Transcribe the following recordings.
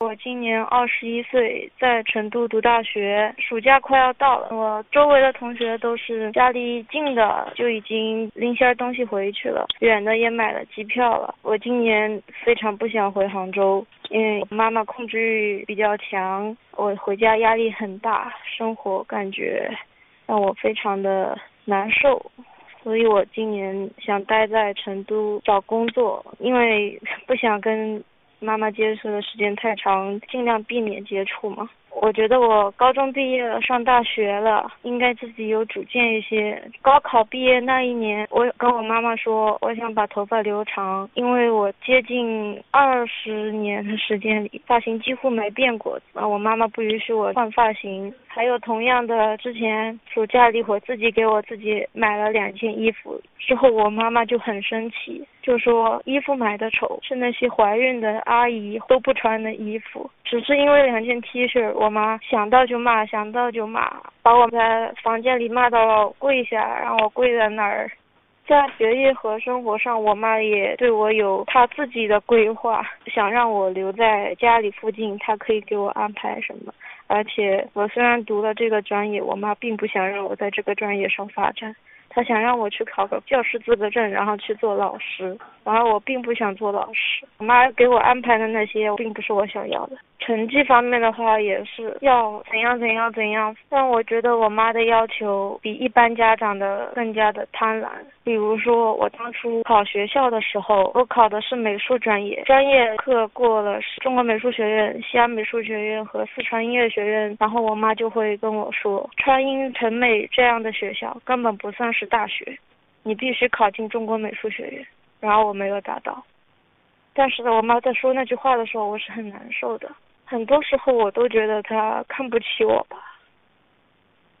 我今年二十一岁，在成都读大学，暑假快要到了。我周围的同学都是家里近的就已经拎些东西回去了，远的也买了机票了。我今年非常不想回杭州，因为妈妈控制欲比较强，我回家压力很大，生活感觉让我非常的难受，所以我今年想待在成都找工作，因为不想跟。妈妈接触的时间太长，尽量避免接触嘛。我觉得我高中毕业了，上大学了，应该自己有主见一些。高考毕业那一年，我跟我妈妈说，我想把头发留长，因为我接近二十年的时间里，发型几乎没变过。啊，我妈妈不允许我换发型。还有同样的，之前暑假里我自己给我自己买了两件衣服，之后我妈妈就很生气，就说衣服买的丑，是那些怀孕的阿姨都不穿的衣服。只是因为两件 T 恤，我妈想到就骂，想到就骂，把我在房间里骂到了跪下，让我跪在那儿。在学业和生活上，我妈也对我有她自己的规划，想让我留在家里附近，她可以给我安排什么。而且我虽然读了这个专业，我妈并不想让我在这个专业上发展，他想让我去考个教师资格证，然后去做老师。然而我并不想做老师，我妈给我安排的那些并不是我想要的。成绩方面的话，也是要怎样怎样怎样，但我觉得我妈的要求比一般家长的更加的贪婪。比如说，我当初考学校的时候，我考的是美术专业，专业课过了是中国美术学院、西安美术学院和四川音乐学院，然后我妈就会跟我说，川音、成美这样的学校根本不算是大学，你必须考进中国美术学院。然后我没有达到，但是呢，我妈在说那句话的时候，我是很难受的。很多时候我都觉得她看不起我吧。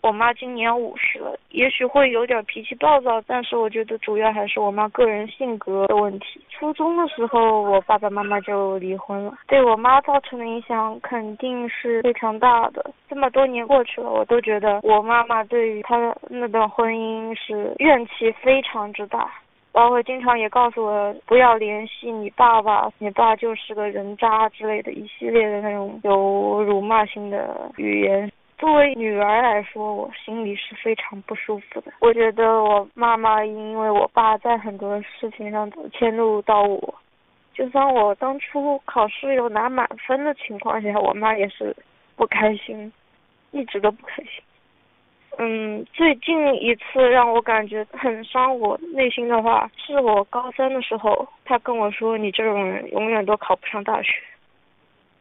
我妈今年五十了，也许会有点脾气暴躁，但是我觉得主要还是我妈个人性格的问题。初中的时候，我爸爸妈妈就离婚了，对我妈造成的影响肯定是非常大的。这么多年过去了，我都觉得我妈妈对于她的那段婚姻是怨气非常之大。包括经常也告诉我不要联系你爸爸，你爸就是个人渣之类的一系列的那种有辱骂性的语言。作为女儿来说，我心里是非常不舒服的。我觉得我妈妈因为我爸在很多事情上都迁怒到我，就算我当初考试有拿满分的情况下，我妈也是不开心，一直都不开心。嗯，最近一次让我感觉很伤我内心的话，是我高三的时候，他跟我说：“你这种人永远都考不上大学。”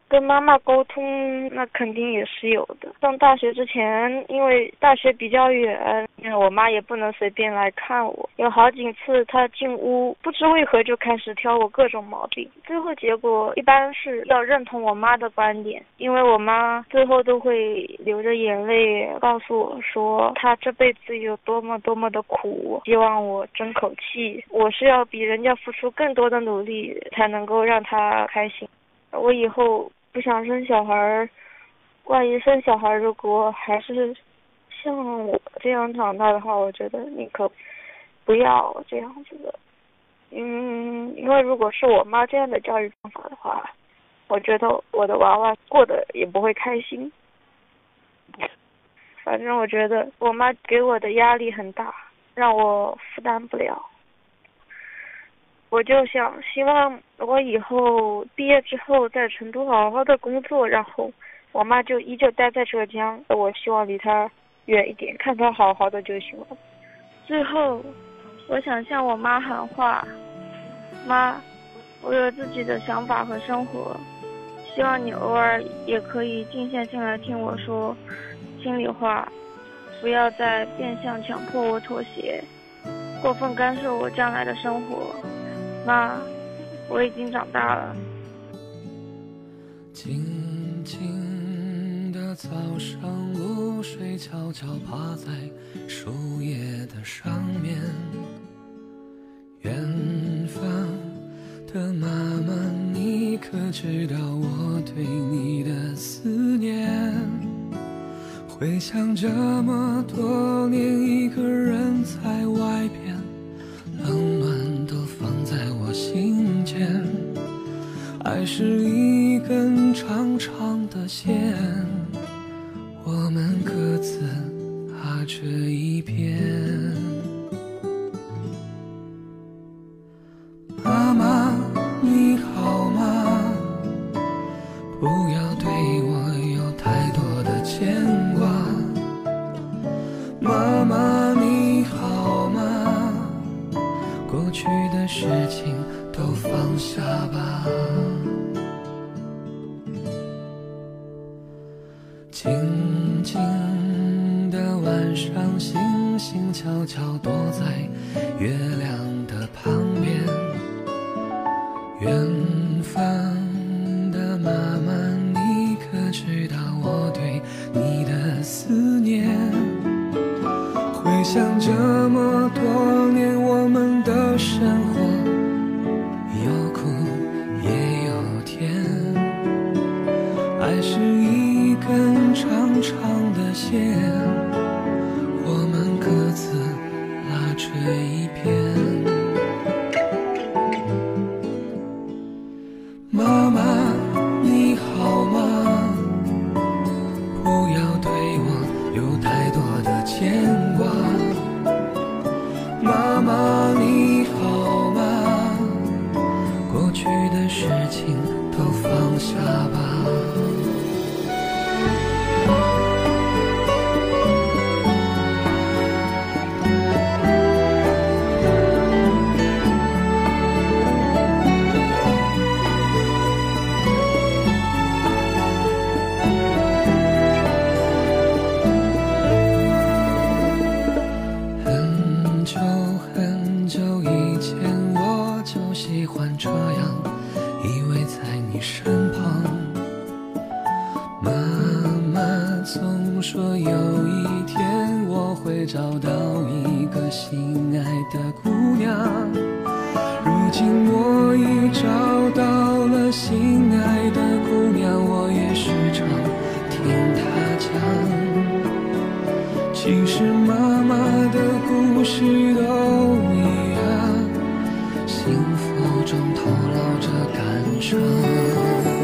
跟妈妈沟通，那肯定也是有的。上大学之前，因为大学比较远，我妈也不能随便来看我。有好几次她进屋，不知为何就开始挑我各种毛病。最后结果一般是要认同我妈的观点，因为我妈最后都会流着眼泪告诉我说，她这辈子有多么多么的苦，希望我争口气。我是要比人家付出更多的努力，才能够让她开心。我以后。不想生小孩儿，万一生小孩儿，如果还是像我这样长大的话，我觉得你可不要这样子的。嗯，因为如果是我妈这样的教育方法的话，我觉得我的娃娃过得也不会开心。反正我觉得我妈给我的压力很大，让我负担不了。我就想，希望我以后毕业之后在成都好好的工作，然后我妈就依旧待在浙江。我希望离她远一点，看她好好的就行了。最后，我想向我妈喊话：妈，我有自己的想法和生活，希望你偶尔也可以静下心来听我说心里话，不要再变相强迫我妥协，过分干涉我将来的生活。妈，我已经长大了。静静的早上，露水悄悄趴在树叶的上面。远方的妈妈，你可知道我对你的思念？回想这么多年，一个人在外边。是一根长长的线，事情都放下吧。静静的晚上，星星悄悄躲在月亮的旁边。缘分根长长的线，总说有一天我会找到一个心爱的姑娘，如今我已找到了心爱的姑娘，我也时常听她讲。其实妈妈的故事都一样，幸福中透露着感伤。